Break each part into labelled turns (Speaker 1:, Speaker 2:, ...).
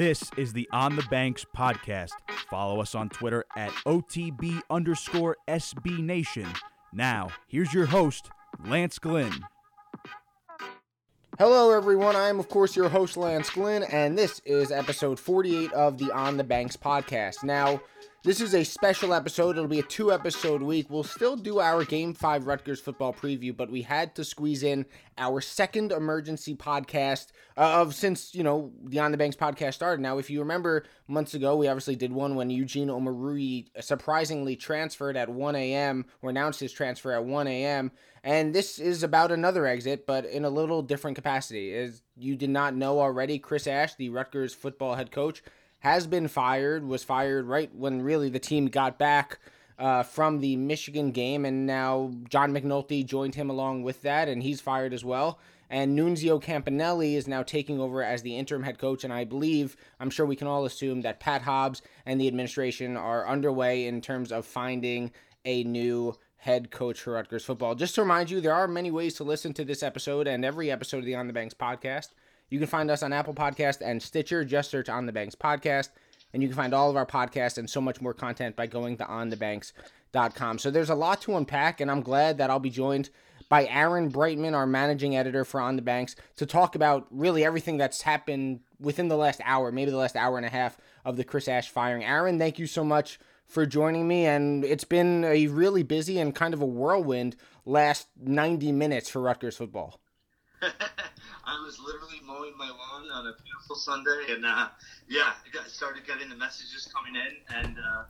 Speaker 1: This is the On the Banks podcast. Follow us on Twitter at OTB underscore SB Nation. Now, here's your host, Lance Glynn.
Speaker 2: Hello, everyone. I am, of course, your host, Lance Glynn, and this is episode 48 of the On the Banks podcast. Now, this is a special episode. It'll be a two episode week. We'll still do our Game 5 Rutgers football preview, but we had to squeeze in our second emergency podcast uh, of since, you know, the On the Banks podcast started. Now, if you remember months ago, we obviously did one when Eugene Omoruyi surprisingly transferred at 1 a.m. or announced his transfer at 1 a.m. And this is about another exit, but in a little different capacity. As you did not know already, Chris Ash, the Rutgers football head coach, has been fired, was fired right when really the team got back uh, from the Michigan game, and now John McNulty joined him along with that, and he's fired as well. And Nunzio Campanile is now taking over as the interim head coach, and I believe, I'm sure we can all assume that Pat Hobbs and the administration are underway in terms of finding a new head coach for Rutgers football. Just to remind you, there are many ways to listen to this episode and every episode of the On the Banks podcast. You can find us on Apple Podcast and Stitcher. Just search On the Banks Podcast. And you can find all of our podcasts and so much more content by going to onthebanks.com. So there's a lot to unpack, and I'm glad that I'll be joined by Aaron Breitman, our managing editor for On the Banks, to talk about really everything that's happened within the last hour, maybe the last hour and a half of the Chris Ash firing. Aaron, thank you so much for joining me. And it's been a really busy and kind of a whirlwind last 90 minutes for Rutgers football.
Speaker 3: I was literally mowing my lawn on a beautiful Sunday, and uh, yeah, I got, started getting the messages coming in, and uh,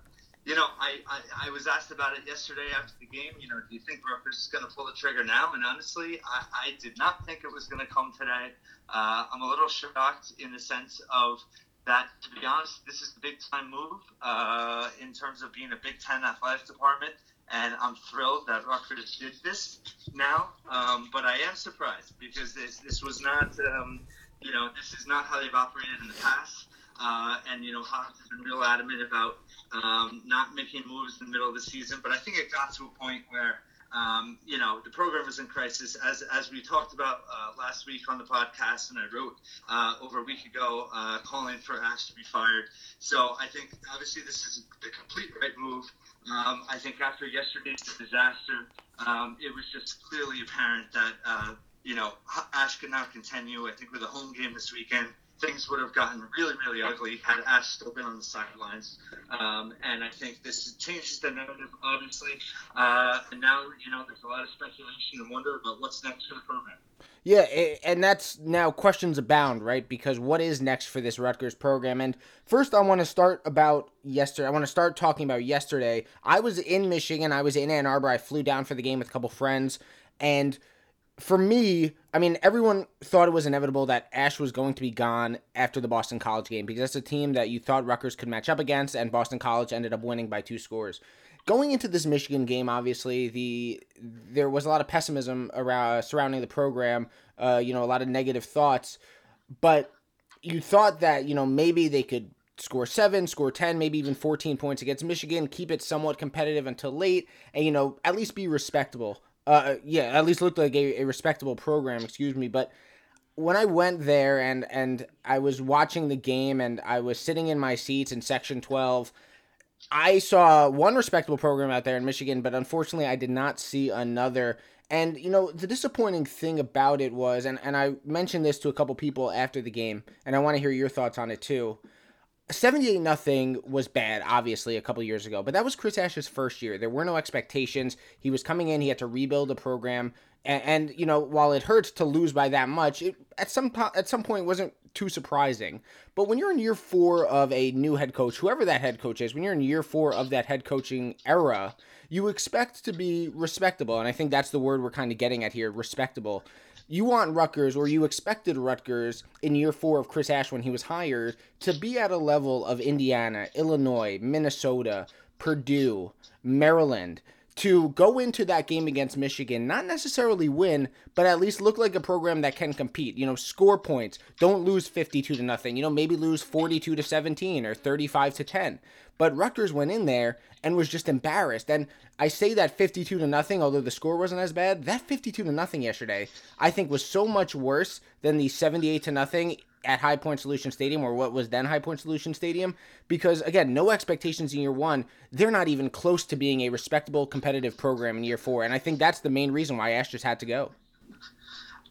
Speaker 3: you know, I, I, I was asked about it yesterday after the game. You know, do you think Rutgers is going to pull the trigger now? And honestly, I, I did not think it was going to come today. Uh, I'm a little shocked in the sense of that, to be honest, this is the big time move uh, in terms of being a Big Ten athletics department and I'm thrilled that Rutgers did this now. Um, but I am surprised because this this was not, um, you know, this is not how they've operated in the past. Uh, and you know, Hobbs has been real adamant about um, not making moves in the middle of the season. But I think it got to a point where. Um, you know the program is in crisis. As as we talked about uh, last week on the podcast and I wrote uh, over a week ago uh, calling for Ash to be fired. So I think obviously this is the complete right move. Um, I think after yesterday's disaster, um, it was just clearly apparent that uh, you know Ash could not continue. I think with a home game this weekend, things would have gotten really, really ugly had Ash still been on the sidelines. Um, and I think this changes the narrative, obviously. Uh, and now, you know, there's a lot of speculation and wonder about what's next for the program.
Speaker 2: Yeah, and that's now questions abound, right? Because what is next for this Rutgers program? And first, I want to start about yesterday. I want to start talking about yesterday. I was in Michigan. I was in Ann Arbor. I flew down for the game with a couple friends, and for me, I mean, everyone thought it was inevitable that Ash was going to be gone after the Boston College game because that's a team that you thought Rutgers could match up against, and Boston College ended up winning by two scores going into this Michigan game, obviously the there was a lot of pessimism around surrounding the program. Uh, you know, a lot of negative thoughts, but you thought that you know maybe they could score seven, score ten, maybe even fourteen points against Michigan, keep it somewhat competitive until late, and you know at least be respectable. Uh, yeah, at least looked like a, a respectable program. Excuse me, but when I went there and and I was watching the game and I was sitting in my seats in section 12 I saw one respectable program out there in Michigan, but unfortunately, I did not see another. And you know, the disappointing thing about it was, and, and I mentioned this to a couple people after the game, and I want to hear your thoughts on it too. 78 nothing was bad obviously a couple years ago but that was chris ash's first year there were no expectations he was coming in he had to rebuild the program and, and you know while it hurts to lose by that much it at some po- at some point wasn't too surprising. But when you're in year four of a new head coach, whoever that head coach is, when you're in year four of that head coaching era, you expect to be respectable. And I think that's the word we're kind of getting at here respectable. You want Rutgers, or you expected Rutgers in year four of Chris Ash when he was hired, to be at a level of Indiana, Illinois, Minnesota, Purdue, Maryland to go into that game against Michigan, not necessarily win, but at least look like a program that can compete. You know, score points. Don't lose 52 to nothing. You know, maybe lose 42 to 17 or 35 to 10. But Rutgers went in there and was just embarrassed. And I say that 52 to nothing, although the score wasn't as bad. That 52 to nothing yesterday, I think, was so much worse than the 78 to nothing at High Point Solution Stadium or what was then High Point Solution Stadium because again, no expectations in year 1. They're not even close to being a respectable competitive program in year 4 and I think that's the main reason why Ash had to go.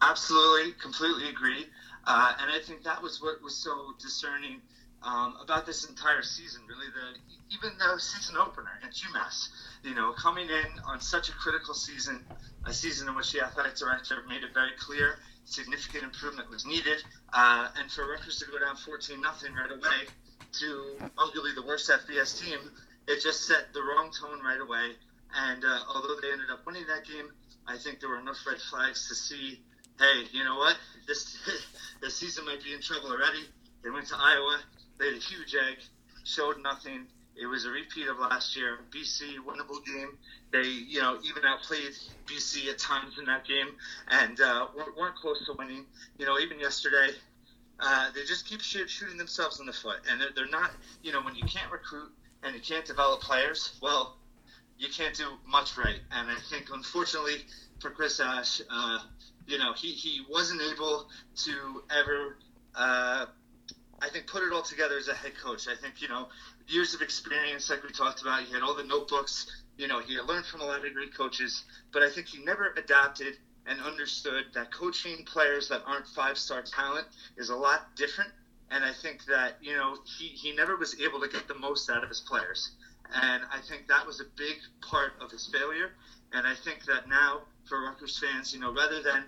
Speaker 3: Absolutely, completely agree. Uh, and I think that was what was so discerning um, about this entire season. Really, the even the season opener at UMass, you know, coming in on such a critical season, a season in which the athletic director made it very clear significant improvement was needed, uh, and for Rutgers to go down 14 nothing right away to arguably the worst FBS team, it just set the wrong tone right away. And uh, although they ended up winning that game, I think there were enough red flags to see, hey, you know what, this this season might be in trouble already. They went to Iowa, laid a huge egg, showed nothing. It was a repeat of last year. BC winnable game. They, you know, even outplayed BC at times in that game, and uh, weren't close to winning. You know, even yesterday, uh, they just keep shoot, shooting themselves in the foot, and they're, they're not. You know, when you can't recruit and you can't develop players, well, you can't do much right. And I think, unfortunately, for Chris Ash, uh, you know, he, he wasn't able to ever uh, I think put it all together as a head coach. I think you know years of experience, like we talked about. He had all the notebooks. You know, he had learned from a lot of great coaches, but I think he never adapted and understood that coaching players that aren't five star talent is a lot different. And I think that you know he he never was able to get the most out of his players, and I think that was a big part of his failure. And I think that now for Rutgers fans, you know, rather than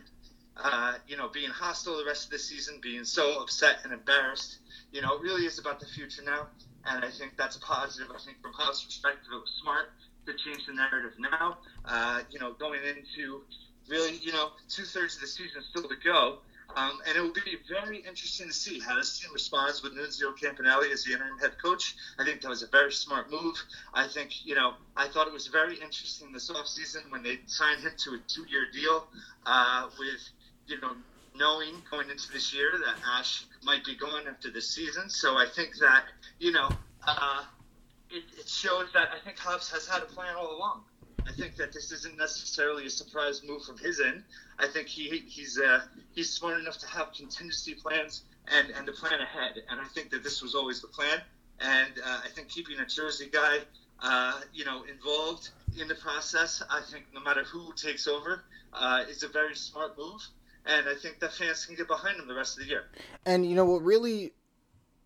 Speaker 3: uh, you know, being hostile the rest of the season, being so upset and embarrassed. You know, it really is about the future now, and I think that's a positive. I think from House perspective, it was smart to change the narrative now. Uh, you know, going into really, you know, two thirds of the season still to go. Um, and it will be very interesting to see how this team responds with Nunzio Campanile as the interim head coach. I think that was a very smart move. I think, you know, I thought it was very interesting this offseason when they signed him to a two year deal uh, with you know, knowing going into this year that Ash might be gone after this season. So I think that, you know, uh, it, it shows that I think Hobbs has had a plan all along. I think that this isn't necessarily a surprise move from his end. I think he he's uh, he's smart enough to have contingency plans and and to plan ahead. And I think that this was always the plan. And uh, I think keeping a Jersey guy, uh, you know, involved in the process, I think no matter who takes over, uh, is a very smart move and I think the fans can get behind him the rest of the year.
Speaker 2: And you know what really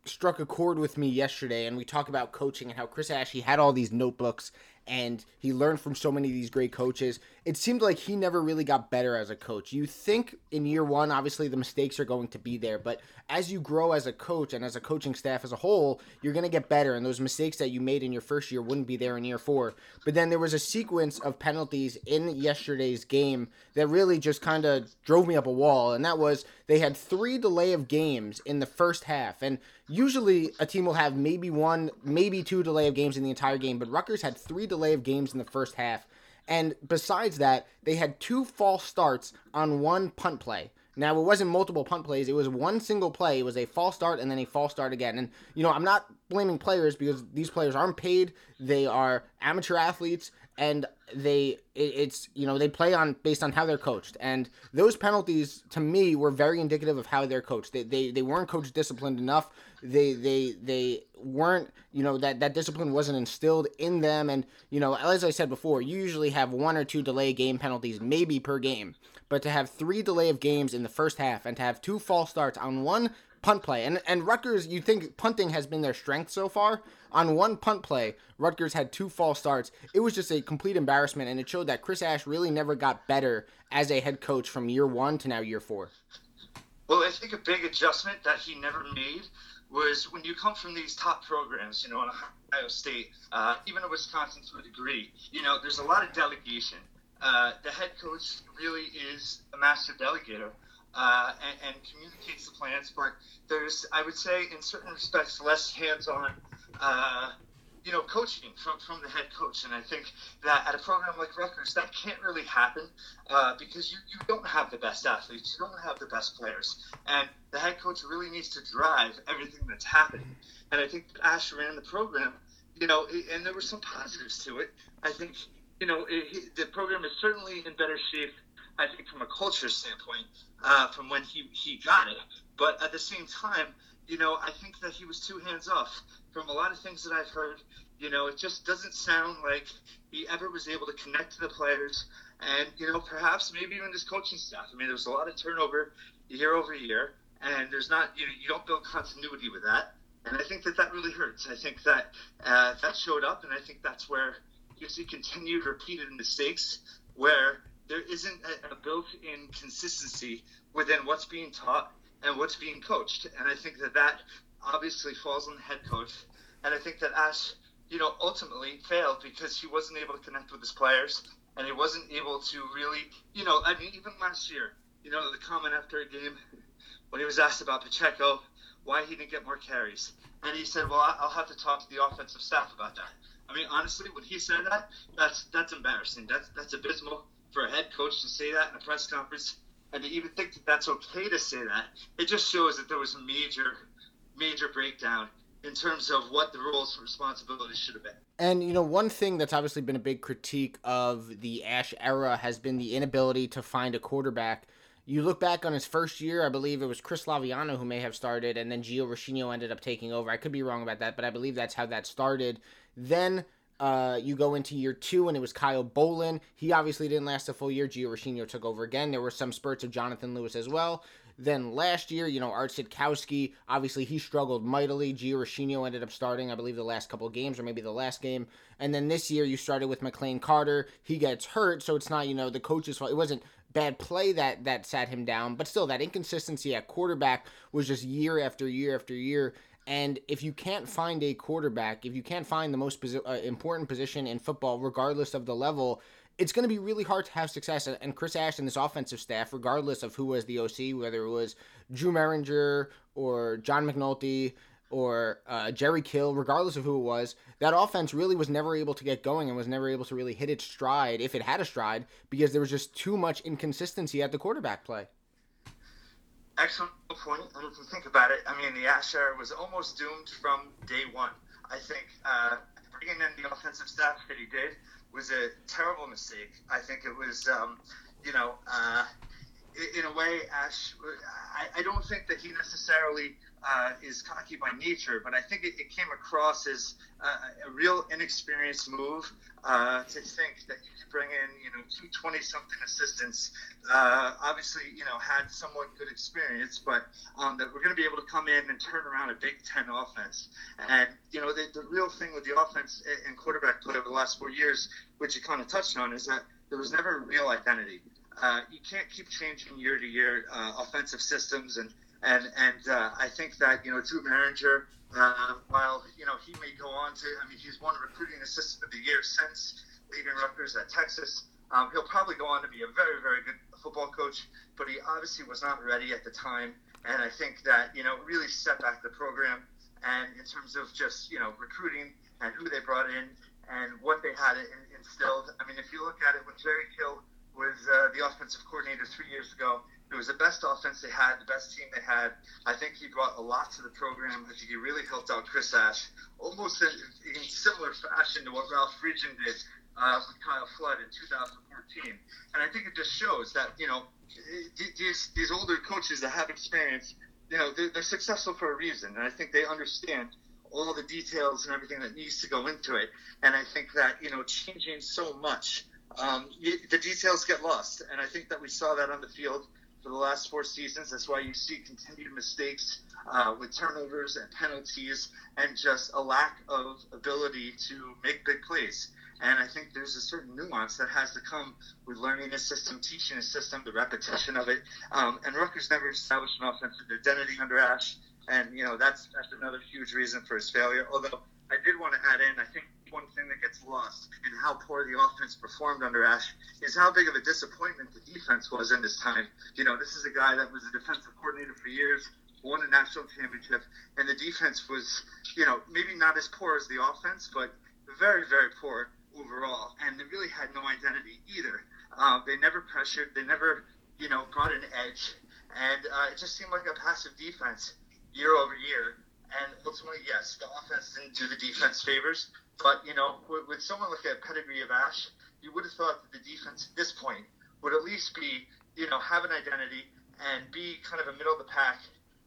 Speaker 2: struck a chord with me yesterday, and we talk about coaching and how Chris Ashley had all these notebooks and he learned from so many of these great coaches. It seemed like he never really got better as a coach. You think in year one, obviously the mistakes are going to be there, but as you grow as a coach and as a coaching staff as a whole, you're going to get better. And those mistakes that you made in your first year wouldn't be there in year four. But then there was a sequence of penalties in yesterday's game that really just kind of drove me up a wall. And that was they had three delay of games in the first half. And usually a team will have maybe one, maybe two delay of games in the entire game, but Rutgers had three delay of games in the first half. And besides that, they had two false starts on one punt play. Now, it wasn't multiple punt plays. It was one single play. It was a false start and then a false start again. And, you know, I'm not blaming players because these players aren't paid. They are amateur athletes and they it's you know they play on based on how they're coached and those penalties to me were very indicative of how they're coached they, they, they weren't coached disciplined enough they they they weren't you know that that discipline wasn't instilled in them and you know as i said before you usually have one or two delay game penalties maybe per game but to have three delay of games in the first half and to have two false starts on one punt play. And and Rutgers, you think punting has been their strength so far? On one punt play, Rutgers had two false starts. It was just a complete embarrassment, and it showed that Chris Ash really never got better as a head coach from year one to now year four.
Speaker 3: Well, I think a big adjustment that he never made was when you come from these top programs, you know, in Ohio State, uh, even in Wisconsin to a degree, you know, there's a lot of delegation. Uh, the head coach really is a master delegator uh, and, and, communicates the plans. But there's, I would say, in certain respects, less hands-on, uh, you know, coaching from, from the head coach. And I think that at a program like Rutgers, that can't really happen uh, because you, you don't have the best athletes, you don't have the best players, and the head coach really needs to drive everything that's happening. And I think Ash ran the program, you know, and there were some positives to it. I think, you know, it, the program is certainly in better shape I think from a culture standpoint, uh, from when he, he got it. But at the same time, you know, I think that he was two hands off from a lot of things that I've heard. You know, it just doesn't sound like he ever was able to connect to the players, and you know, perhaps maybe even his coaching staff. I mean, there was a lot of turnover year over year, and there's not you know you don't build continuity with that. And I think that that really hurts. I think that uh, that showed up, and I think that's where you see continued repeated mistakes where there isn't a, a built-in consistency within what's being taught and what's being coached. And I think that that obviously falls on the head coach. And I think that Ash, you know, ultimately failed because he wasn't able to connect with his players and he wasn't able to really, you know, I mean, even last year, you know, the comment after a game when he was asked about Pacheco, why he didn't get more carries. And he said, well, I'll have to talk to the offensive staff about that. I mean, honestly, when he said that, that's that's embarrassing. That's that's abysmal for a head coach to say that in a press conference and to even think that that's okay to say that. It just shows that there was a major, major breakdown in terms of what the roles and responsibilities should have been.
Speaker 2: And you know, one thing that's obviously been a big critique of the Ash era has been the inability to find a quarterback. You look back on his first year, I believe it was Chris Laviano who may have started, and then Gio Rescigno ended up taking over. I could be wrong about that, but I believe that's how that started. Then uh, you go into year two, and it was Kyle Bolin. He obviously didn't last a full year. Gio Rescigno took over again. There were some spurts of Jonathan Lewis as well. Then last year, you know, Art Sitkowski, obviously he struggled mightily. Gio Rescigno ended up starting, I believe, the last couple games or maybe the last game. And then this year you started with McLane Carter. He gets hurt, so it's not, you know, the coach's fault. It wasn't bad play that that sat him down, but still that inconsistency at quarterback was just year after year after year. And if you can't find a quarterback, if you can't find the most posi- uh, important position in football, regardless of the level, it's going to be really hard to have success. And Chris Ash and this offensive staff, regardless of who was the OC, whether it was Drew Mehringer or John McNulty or uh, Jerry Kill, regardless of who it was, that offense really was never able to get going and was never able to really hit its stride, if it had a stride, because there was just too much inconsistency at the quarterback play.
Speaker 3: Excellent point. And if you think about it, I mean, the Asher was almost doomed from day one. I think uh, bringing in the offensive staff that he did was a terrible mistake. I think it was, um, you know, uh, in a way, Ash, I, I don't think that he necessarily uh, is cocky by nature, but I think it, it came across as uh, a real inexperienced move uh, to think that you could bring in, you know, two 20 something assistants. Uh, obviously, you know, had somewhat good experience, but um, that we're going to be able to come in and turn around a Big Ten offense. And, you know, the, the real thing with the offense and quarterback play over the last four years, which you kind of touched on, is that there was never a real identity. Uh, you can't keep changing year to year uh, offensive systems and and and uh, I think that you know Drew Mehringer, uh, while you know he may go on to, I mean he's won recruiting assistant of the year since leaving Rutgers at Texas. Um, he'll probably go on to be a very very good football coach, but he obviously was not ready at the time, and I think that you know really set back the program. And in terms of just you know recruiting and who they brought in and what they had instilled, I mean if you look at it when Jerry Kill was uh, the offensive coordinator three years ago it was the best offense they had, the best team they had. I think he brought a lot to the program. I think he really helped out Chris Ash, almost in, in similar fashion to what Ralph Friedgen did uh, with Kyle Flood in 2014. And I think it just shows that you know these these older coaches that have experience, you know, they're, they're successful for a reason, and I think they understand all the details and everything that needs to go into it. And I think that you know, changing so much. Um, the details get lost, and I think that we saw that on the field for the last four seasons. That's why you see continued mistakes uh, with turnovers and penalties and just a lack of ability to make big plays. And I think there's a certain nuance that has to come with learning a system, teaching a system, the repetition of it. Um, and Rutgers never established an offensive identity under Ash. And, you know, that's, that's another huge reason for his failure. Although I did want to add in, I think one thing that gets lost in how poor the offense performed under Ash is how big of a disappointment the defense was in this time. You know, this is a guy that was a defensive coordinator for years, won a national championship, and the defense was, you know, maybe not as poor as the offense, but very, very poor overall. And they really had no identity either. Uh, they never pressured, they never, you know, brought an edge. And uh, it just seemed like a passive defense year over year. And ultimately, yes, the offense didn't do the defense favors, but, you know, with, with someone like a pedigree of Ash, you would have thought that the defense at this point would at least be, you know, have an identity and be kind of a middle of the pack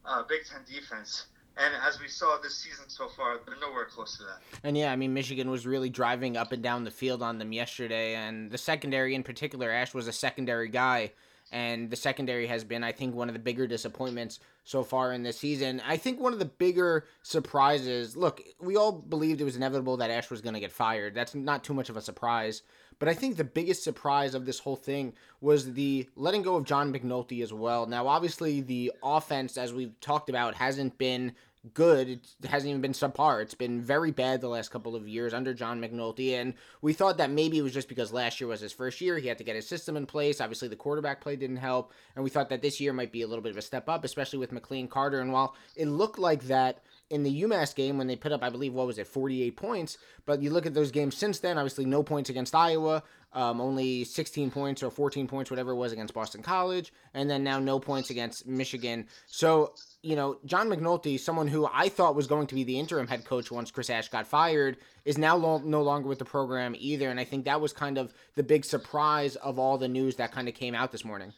Speaker 3: uh, Big Ten defense. And as we saw this season so far, they're nowhere close to that.
Speaker 2: And yeah, I mean, Michigan was really driving up and down the field on them yesterday. And the secondary in particular, Ash was a secondary guy. And the secondary has been, I think, one of the bigger disappointments so far in this season. I think one of the bigger surprises look, we all believed it was inevitable that Ash was going to get fired. That's not too much of a surprise. But I think the biggest surprise of this whole thing was the letting go of John McNulty as well. Now, obviously, the offense, as we've talked about, hasn't been good. It hasn't even been subpar. It's been very bad the last couple of years under John McNulty. And we thought that maybe it was just because last year was his first year. He had to get his system in place. Obviously, the quarterback play didn't help. And we thought that this year might be a little bit of a step up, especially with McLane Carter. And while it looked like that in the UMass game when they put up, I believe, what was it, 48 points. But you look at those games since then, obviously, no points against Iowa, um, only 16 points or 14 points, whatever it was, against Boston College, and then now no points against Michigan. So, you know, John McNulty, someone who I thought was going to be the interim head coach once Chris Ash got fired, is now lo- no longer with the program either. And I think that was kind of the big surprise of all the news that kind of came out this morning.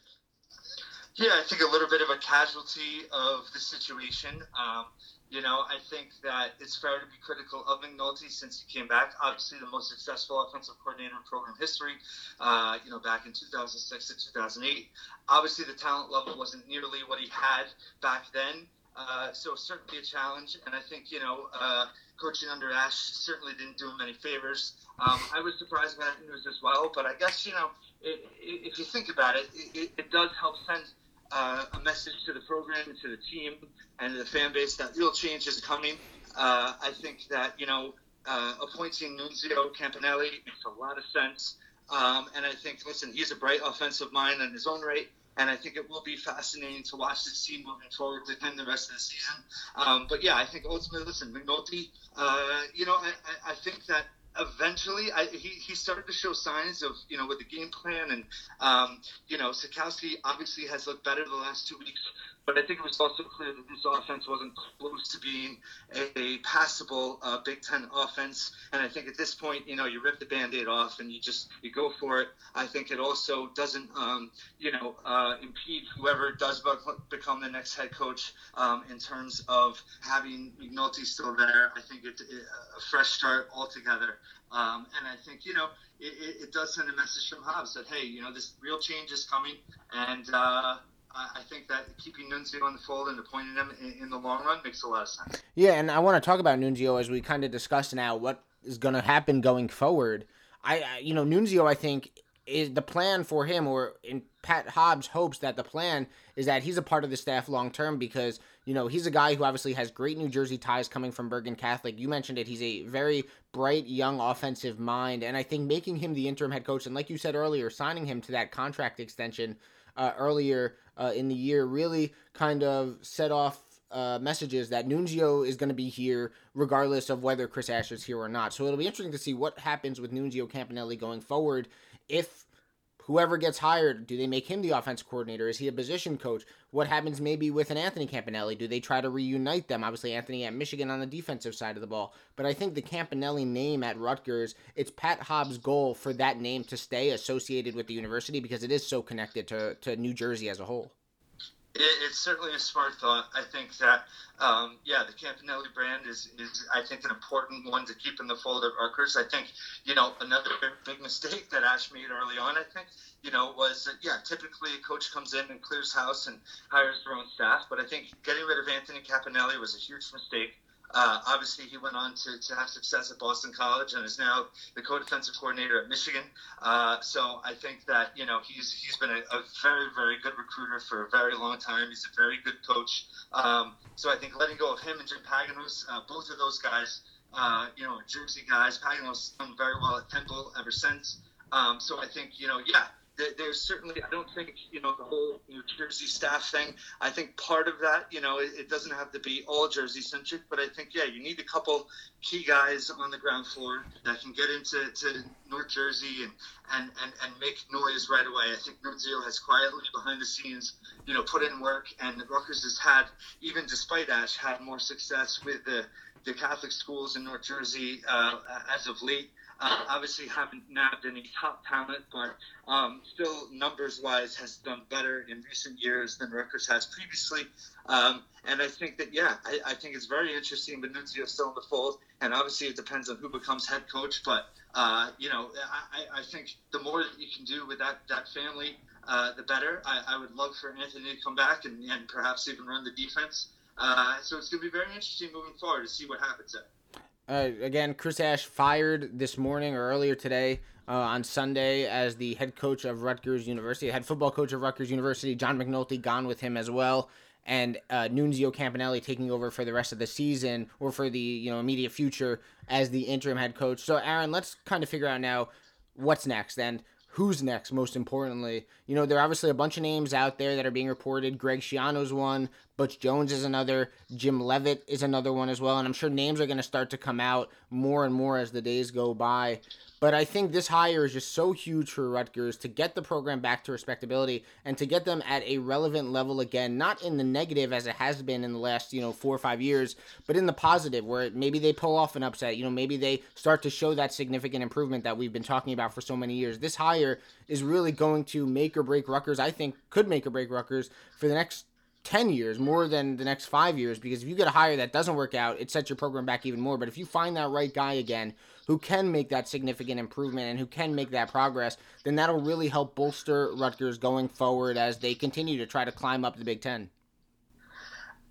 Speaker 3: Yeah, I think a little bit of a casualty of the situation. Um, you know, I think that it's fair to be critical of McNulty since he came back. Obviously, the most successful offensive coordinator in program history, uh, you know, back in 2006 to 2008. Obviously, the talent level wasn't nearly what he had back then. Uh, so certainly a challenge, and I think you know uh, coaching under Ash certainly didn't do him any favors. Um, I was surprised by that news as well, but I guess you know it, it, if you think about it, it, it does help send uh, a message to the program to the team and to the fan base that real change is coming. Uh, I think that you know uh, appointing Nunzio Campanile makes a lot of sense, um, and I think listen, he's a bright offensive mind in his own right. And I think it will be fascinating to watch this team moving forward him the rest of the season. Um, but yeah, I think ultimately, listen, McNulty, uh, you know, I, I think that eventually I, he, he started to show signs of you know with the game plan and um, you know Sitkowski obviously has looked better the last two weeks but I think it was also clear that this offense wasn't close to being a, a passable uh, Big Ten offense. And I think at this point, you know, you rip the Band-Aid off and you just you go for it. I think it also doesn't, um, you know, uh, impede whoever does become the next head coach um, in terms of having McNulty still there. I think it's a fresh start altogether. Um, and I think, you know, it, it, does send a message from Hobbs that, hey, you know, this real change is coming. And, uh, I think that keeping Nunzio in the fold and appointing him in, the long run makes a lot of sense.
Speaker 2: Yeah, and I want to talk about Nunzio as we kind of discuss now what is going to happen going forward. I, you know, Nunzio, I think is the plan for him, or in Pat Hobbs hopes that the plan is that he's a part of the staff long term because you know he's a guy who obviously has great New Jersey ties coming from Bergen Catholic. You mentioned it; he's a very bright young offensive mind, and I think making him the interim head coach and, like you said earlier, signing him to that contract extension uh, earlier uh, in the year really kind of set off uh, messages that Nunzio is going to be here regardless of whether Chris Asher is here or not. So it'll be interesting to see what happens with Nunzio Campanile going forward if whoever gets hired, do they make him the offensive coordinator? Is he a position coach? What happens maybe with an Anthony Campanile? Do they try to reunite them? Obviously, Anthony at Michigan on the defensive side of the ball. But I think the Campanile name at Rutgers, it's Pat Hobbs' goal for that name to stay associated with the university because it is so connected to, to New Jersey as a whole.
Speaker 3: It, it's certainly a smart thought. I think that, um, yeah, the Campanile brand is, is, I think, an important one to keep in the fold at Rutgers. I think, you know, another big mistake that Ash made early on, I think, you know, was that, yeah, typically a coach comes in and clears house and hires their own staff. But I think getting rid of Anthony Campanile was a huge mistake. Uh, obviously, he went on to, to have success at Boston College and is now the co-defensive coordinator at Michigan. Uh, so I think that you know he's he's been a, a, very very good recruiter for a very long time. He's a very good coach. Um, so I think letting go of him and Jim Panagos, uh, both of those guys, uh, you know, Jersey guys. Panagos done very well at Temple ever since. Um, so I think you know, yeah, there's certainly I don't think you know the whole New Jersey staff thing. I think part of that, you know, it, it, doesn't have to be all Jersey centric, but I think yeah, you need a couple key guys on the ground floor that can get into to North Jersey and and and, and make noise right away. I think Nunzio has quietly behind the scenes, you know, put in work, and Rutgers has had even despite Ash had more success with the the Catholic schools in North Jersey uh, as of late. Obviously, haven't nabbed any top talent, but um, still numbers wise has done better in recent years than Rutgers has previously. Um, and I think that, yeah, I, I think it's very interesting. But Nunzio still in the fold, and obviously it depends on who becomes head coach. But uh, you know, I, I think the more that you can do with that that family, uh, the better. I, I, would love for Anthony to come back and, and perhaps even run the defense. Uh, so it's going to be very interesting moving forward to see what happens there.
Speaker 2: Uh, again, Chris Ash fired this morning or earlier today uh, on Sunday as the head coach of Rutgers University, head football coach of Rutgers University. John McNulty gone with him as well, and uh, Nunzio Campanile taking over for the rest of the season or for the you know immediate future as the interim head coach. So, Aaron, let's kind of figure out now what's next. And who's next, most importantly. You know, there are obviously a bunch of names out there that are being reported. Greg Schiano's one, Butch Jones is another, Jim Leavitt is another one as well. And I'm sure names are going to start to come out more and more as the days go by. But I think this hire is just so huge for Rutgers to get the program back to respectability and to get them at a relevant level again, not in the negative as it has been in the last, you know, four or five years, but in the positive where maybe they pull off an upset, you know, maybe they start to show that significant improvement that we've been talking about for so many years. This hire is really going to make or break Rutgers. I think could make or break Rutgers for the next 10 years more than the next five years because if you get a hire that doesn't work out, it sets your program back even more. But if you find that right guy again who can make that significant improvement and who can make that progress, then that'll really help bolster Rutgers going forward as they continue to try to climb up the Big Ten.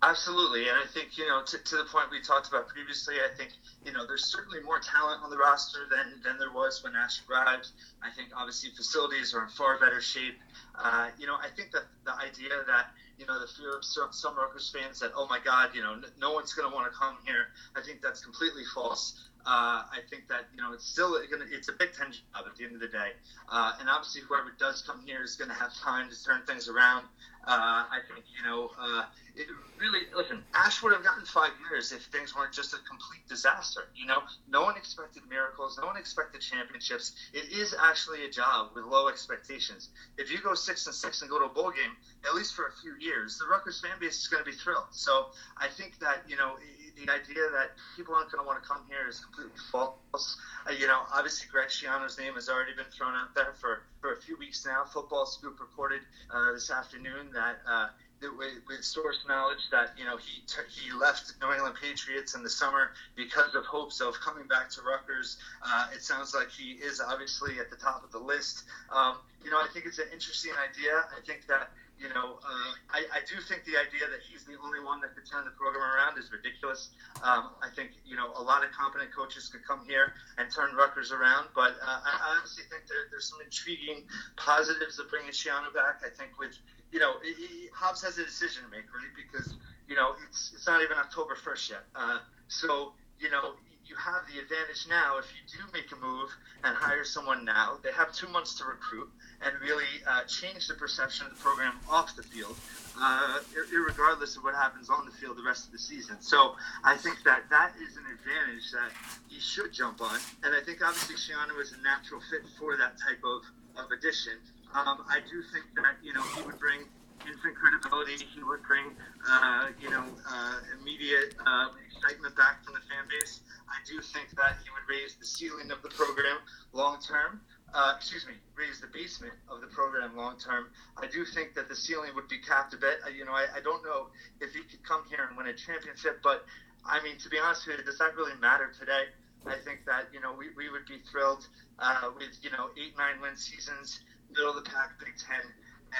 Speaker 3: Absolutely, and I think you know to, to the point we talked about previously. I think you know there's certainly more talent on the roster than than there was when Ash arrived. I think obviously facilities are in far better shape. Uh, you know, I think that the idea that you know the fear of some, some Rutgers fans that oh my God, you know, no one's going to want to come here. I think that's completely false. Uh, I think that you know it's still gonna, it's a Big Ten job at the end of the day, uh, and obviously whoever does come here is going to have time to turn things around. Uh, I think you know uh, it really listen. Ash would have gotten five years if things weren't just a complete disaster. You know, no one expected miracles, no one expected championships. It is actually a job with low expectations. If you go six and six and go to a bowl game, at least for a few years, the Rutgers fan base is going to be thrilled. So I think that you know the idea that people aren't going to want to come here is completely false. Uh, you know, obviously Greg Schiano's name has already been thrown out there for, for a few weeks now. Football Scoop reported uh, this afternoon that uh, with, with source knowledge that you know he t- he left New England Patriots in the summer because of hopes of coming back to Rutgers. Uh, it sounds like he is obviously at the top of the list. Um, you know, I think it's an interesting idea. I think that you know, uh, I, I do think the idea that he's the only one that could turn the program around is ridiculous. Um, I think, you know, a lot of competent coaches could come here and turn Rutgers around, but uh, I, honestly think there, there's some intriguing positives of bringing Schiano back. I think with, you know, he, Hobbs has a decision to make, right? Because, you know, it's, it's not even October 1st yet. Uh, so, you know, you have the advantage now if you do make a move and hire someone now. They have two months to recruit and really uh, change the perception of the program off the field, uh, regardless of what happens on the field the rest of the season. So I think that that is an advantage that he should jump on. And I think obviously Schiano is a natural fit for that type of, of addition. Um, I do think that, you know, he would bring instant credibility. He would bring, uh, you know, uh, immediate uh, excitement back from the fan base. I do think that he would raise the ceiling of the program long term. Uh, excuse me, raise the basement of the program long term. I do think that the ceiling would be capped a bit. You know, I, I don't know if he could come here and win a championship, but I mean, to be honest with you, does that really matter today? I think that you know we, we would be thrilled uh, with you know eight nine win seasons, middle of the pack Big Ten,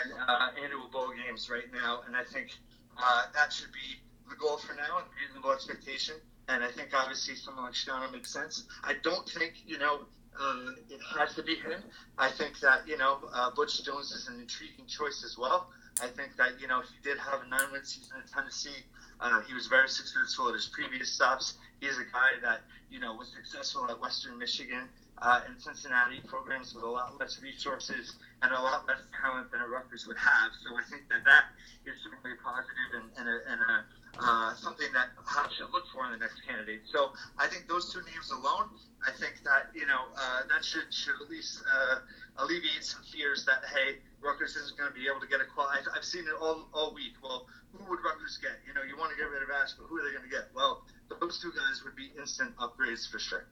Speaker 3: and uh, annual bowl games right now, and I think uh, that should be the goal for now and reasonable expectation. And I think obviously someone like Schiano makes sense. I don't think, you know, uh, it has to be him. I think that, you know, uh, Butch Jones is an intriguing choice as well. I think that, you know, he did have a nine win season in Tennessee. Uh, he was very successful at his previous stops. He's a guy that, you know, was successful at Western Michigan uh, and Cincinnati programs with a lot less resources and a lot less talent than a Rutgers would have. So I think that that is certainly positive and, and a, and a uh, something that Hobbs should look for in the next candidate. So I think those two names alone, I think that you know uh, that should should at least uh, alleviate some fears that hey, Rutgers isn't going to be able to get a qual. I've, I've seen it all all week. Well, who would Rutgers get? You know, you want to get rid of Ash, but who are they going to get? Well, those two guys would be instant upgrades for sure.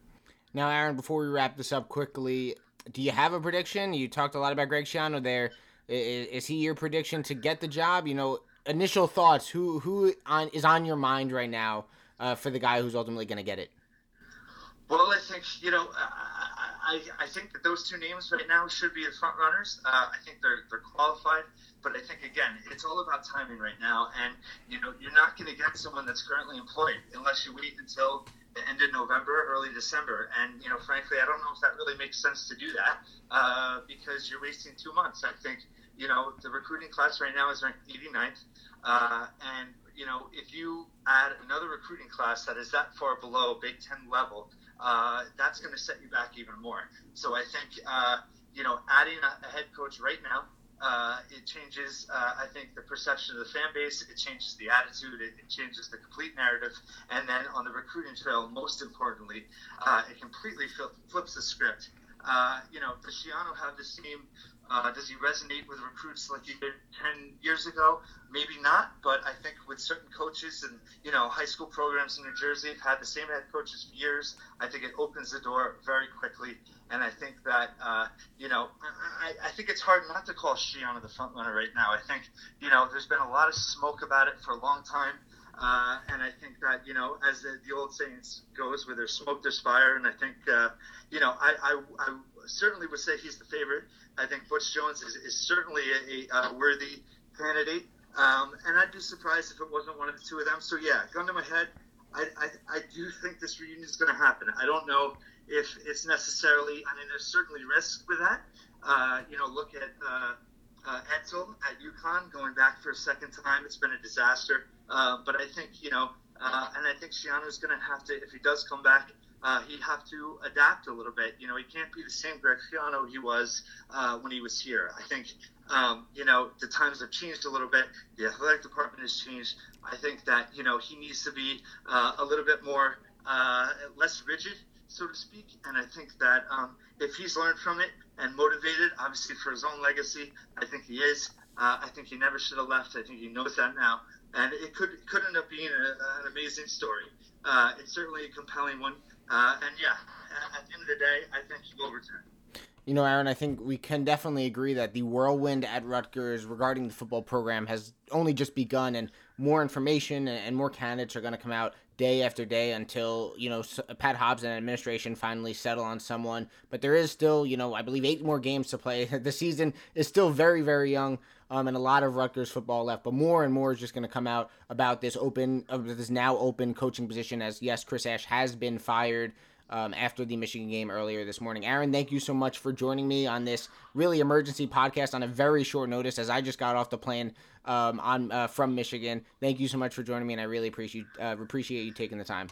Speaker 2: Now, Aaron, before we wrap this up quickly, do you have a prediction? You talked a lot about Greg Schiano there. Is, is he your prediction to get the job? You know, initial thoughts. Who who on is on your mind right now uh, for the guy who's ultimately going to get it?
Speaker 3: Well, I think you know, I, I, I think that those two names right now should be the front runners. Uh, I think they're they're qualified, but I think again, it's all about timing right now. And you know, you're not going to get someone that's currently employed unless you wait until the end of November, early December. And you know, frankly, I don't know if that really makes sense to do that uh, because you're wasting two months. I think you know the recruiting class right now is ranked 89th, uh, and you know if you add another recruiting class that is that far below Big Ten level uh, that's going to set you back even more. So I think, uh, you know, adding a, a, head coach right now, uh, it changes, uh, I think, the perception of the fan base. It changes the attitude. It, it changes the complete narrative. And then on the recruiting trail, most importantly, uh, it completely flips the script. Uh, you know, does Schiano have the same uh, does he resonate with recruits like he did 10 years ago? Maybe not, but I think with certain coaches and, you know, high school programs in New Jersey have had the same head coaches for years. I think it opens the door very quickly. And I think that, uh, you know, I, I think it's hard not to call Schiano the front runner right now. I think, you know, there's been a lot of smoke about it for a long time. Uh, and I think that, you know, as the, the old saying goes, where there's smoke, there's fire. And I think, uh, you know, I, I, I certainly would say he's the favorite. I think Butch Jones is, is certainly a, a worthy candidate. Um, and I'd be surprised if it wasn't one of the two of them. So, yeah, gun to my head, I, I, I do think this reunion is going to happen. I don't know if it's necessarily, I mean, there's certainly risk with that. Uh, you know, look at uh, Edsall at UConn going back for a second time. It's been a disaster. Uh, but I think, you know, uh, and I think Schiano's going to have to, if he does come back, uh, he'd have to adapt a little bit. You know, he can't be the same Greg Schiano he was uh, when he was here. I think, um, you know, the times have changed a little bit. The athletic department has changed. I think that, you know, he needs to be uh, a little bit more, uh, less rigid, so to speak. And I think that um, if he's learned from it and motivated, obviously for his own legacy, I think he is. Uh, I think he never should have left. I think he knows that now. And it could, could end up being a, an amazing story. Uh, it's certainly a compelling one. Uh, and yeah, at the end of the day, I think he will return.
Speaker 2: You know, Aaron, I think we can definitely agree that the whirlwind at Rutgers regarding the football program has only just begun, and more information and more candidates are going to come out day after day until you know Pat Hobbs and administration finally settle on someone. But there is still, you know, I believe eight more games to play. the season is still very, very young, um, and a lot of Rutgers football left. But more and more is just going to come out about this open, uh, this now open coaching position. As yes, Chris Ash has been fired um, after the Michigan game earlier this morning. Aaron, thank you so much for joining me on this really emergency podcast on a very short notice as I just got off the plane um, on uh, from Michigan. Thank you so much for joining me, and I really appreciate uh, appreciate you taking the time.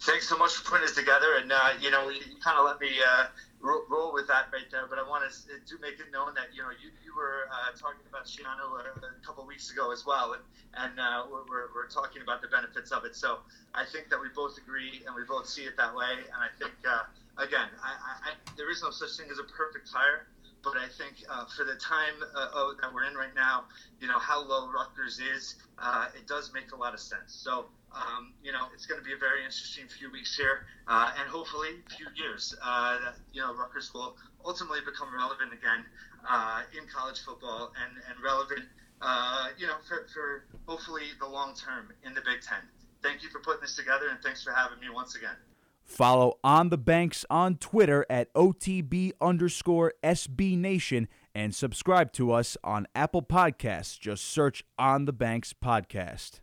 Speaker 3: Thanks so much for putting this together, and uh, you know, you, kind of let me uh, roll, with that right there. But I want to do make it known that you know you, you were uh, talking about Schiano a, couple weeks ago as well, and and uh, we're, we're talking about the benefits of it. So I think that we both agree and we both see it that way. And I think uh, again, I, I, there is no such thing as a perfect hire. But I think uh, for the time uh, that we're in right now, you know how low Rutgers is, uh, it does make a lot of sense. So um, you know, it's going to be a very interesting few weeks here, uh, and hopefully a few years. Uh, that, you know, Rutgers will ultimately become relevant again uh, in college football and, and relevant, uh, you know, for, for hopefully the long term in the Big Ten. Thank you for putting this together, and thanks for having me once again.
Speaker 1: Follow On the Banks on Twitter at OTB underscore SB Nation and subscribe to us on Apple Podcasts. Just search On the Banks Podcast.